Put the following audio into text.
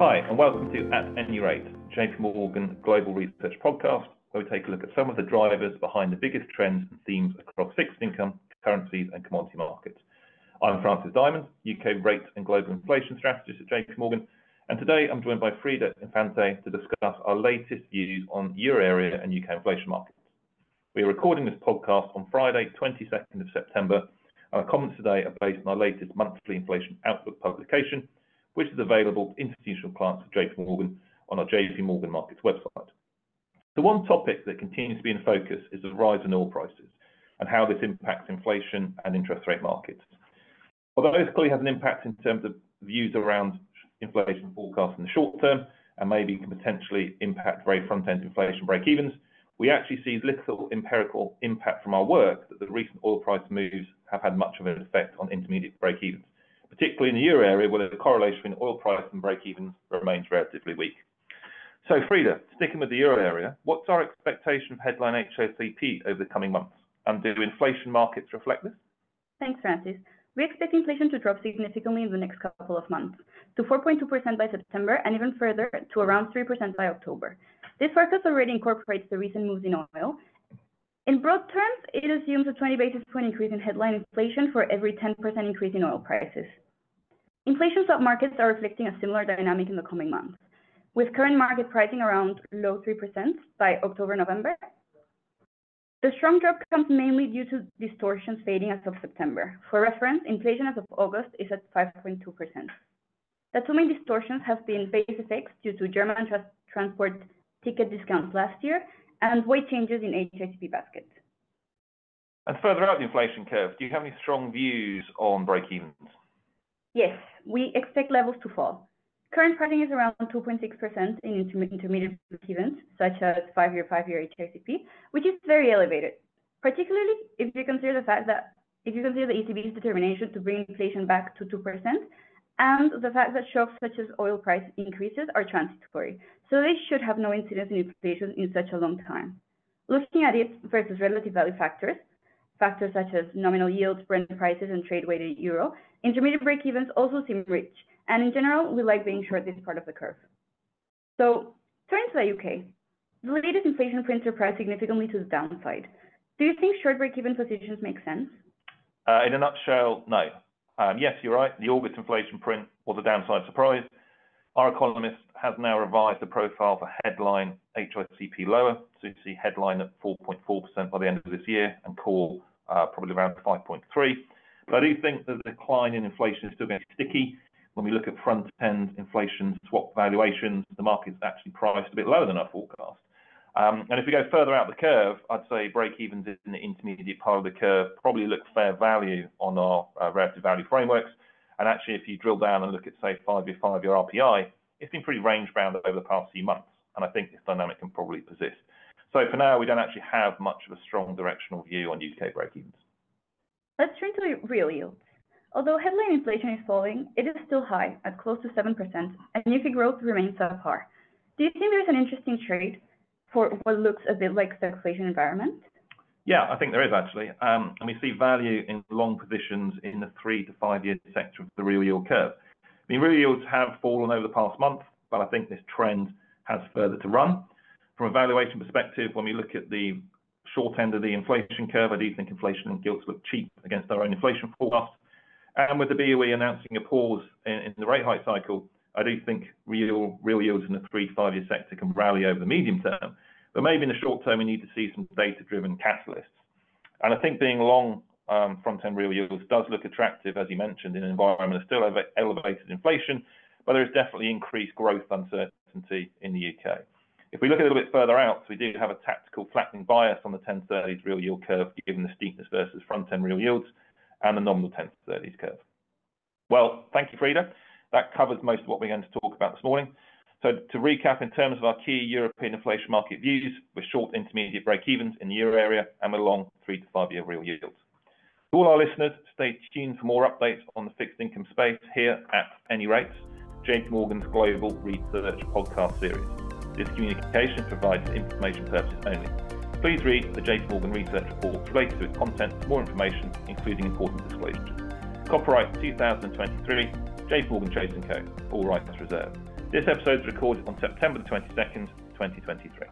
Hi, and welcome to At Any Rate, JP Morgan Global Research Podcast, where we take a look at some of the drivers behind the biggest trends and themes across fixed income, currencies, and commodity markets. I'm Francis Diamond, UK Rate and Global Inflation Strategist at JP Morgan, and today I'm joined by Frida Infante to discuss our latest views on euro area and UK inflation markets. We are recording this podcast on Friday, 22nd of September, and our comments today are based on our latest monthly inflation outlook publication, which is available to institutional clients of JP Morgan on our JP Morgan Markets website. The one topic that continues to be in focus is the rise in oil prices and how this impacts inflation and interest rate markets. Although this clearly has an impact in terms of views around inflation forecasts in the short term and maybe can potentially impact very front-end inflation break-evens, we actually see little empirical impact from our work that the recent oil price moves have had much of an effect on intermediate break-evens, particularly in the euro area where the correlation between oil price and break-evens remains relatively weak. So, Frida, sticking with the euro area, what's our expectation of headline HICP over the coming months? And do inflation markets reflect this? Thanks, Francis. We expect inflation to drop significantly in the next couple of months, to 4.2% by September and even further to around 3% by October. This forecast already incorporates the recent moves in oil. In broad terms, it assumes a 20 basis point increase in headline inflation for every 10% increase in oil prices. Inflation submarkets are reflecting a similar dynamic in the coming months, with current market pricing around low 3% by October, November. The strong drop comes mainly due to distortions fading as of September. For reference, inflation as of August is at 5.2%. The two main distortions have been base effects due to German tra transport ticket discounts last year and weight changes in HICP baskets. And further out the inflation curve, do you have any strong views on break-evens? Yes, we expect levels to fall. Current pricing is around 2.6% in intermediate break-evens, such as five-year, five-year HICP, which is very elevated, particularly if you consider the fact that if you consider the ECB's determination to bring inflation back to 2% and the fact that shocks such as oil price increases are transitory. So they should have no incidence in inflation in such a long time. Looking at it versus relative value factors, factors such as nominal yields, Brent prices, and trade-weighted euro, intermediate break-evens also seem rich. And in general, we like being short this part of the curve. So turning to the UK, the latest inflation prints are priced significantly to the downside. Do you think short break-even positions make sense? Uh, in a nutshell, no. Um, yes, you're right. The August inflation print was a downside surprise. Our economist has now revised the profile for headline HOCP lower, so you see headline at 4.4% by the end of this year and core uh, probably around 5.3. But I do think the decline in inflation is still going to be sticky. When we look at front-end inflation swap valuations, the market's actually priced a bit lower than our forecast. Um, and if we go further out the curve, I'd say break-evens in the intermediate part of the curve probably look fair value on our uh, relative value frameworks. And actually, if you drill down and look at, say, five-year, five-year RPI, it's been pretty range-bound over the past few months, and I think this dynamic can probably persist. So for now, we don't actually have much of a strong directional view on UK break-evens. Let's turn to real yields. Although headline inflation is falling, it is still high at close to 7%, and UK growth remains subpar. Do you think there's an interesting trade for what looks a bit like stagflation environment? Yeah, I think there is actually. Um, and we see value in long positions in the three to five year sector of the real yield curve. I mean, real yields have fallen over the past month, but I think this trend has further to run. From a valuation perspective, when we look at the short end of the inflation curve, I do think inflation and gilts look cheap against our own inflation forecast. And with the BOE announcing a pause in, the rate hike cycle, I do think real real yields in the three to five year sector can rally over the medium term. But maybe in the short term, we need to see some data-driven catalysts. And I think being long um, front-end real yields does look attractive, as you mentioned, in an environment of still elevated inflation, but there is definitely increased growth uncertainty in the UK. If we look a little bit further out, we do have a tactical flattening bias on the 1030s real yield curve, given the steepness versus front-end real yields and the nominal 1030s curve. Well, thank you, Frida. That covers most of what we're going to talk about this morning. So to recap, in terms of our key European inflation market views, we're short intermediate break-evens in the euro area, and we're long three to five-year real yields. To all our listeners, stay tuned for more updates on the fixed income space here at Any Rates, JP Morgan's Global Research podcast series. This communication provides for information purposes only. Please read the JP Morgan Research Report related to its content for more information, including important disclosures. Copyright 2023, JP Morgan Chase & Co. All rights reserved. This episode is recorded on September the 22nd, 2023.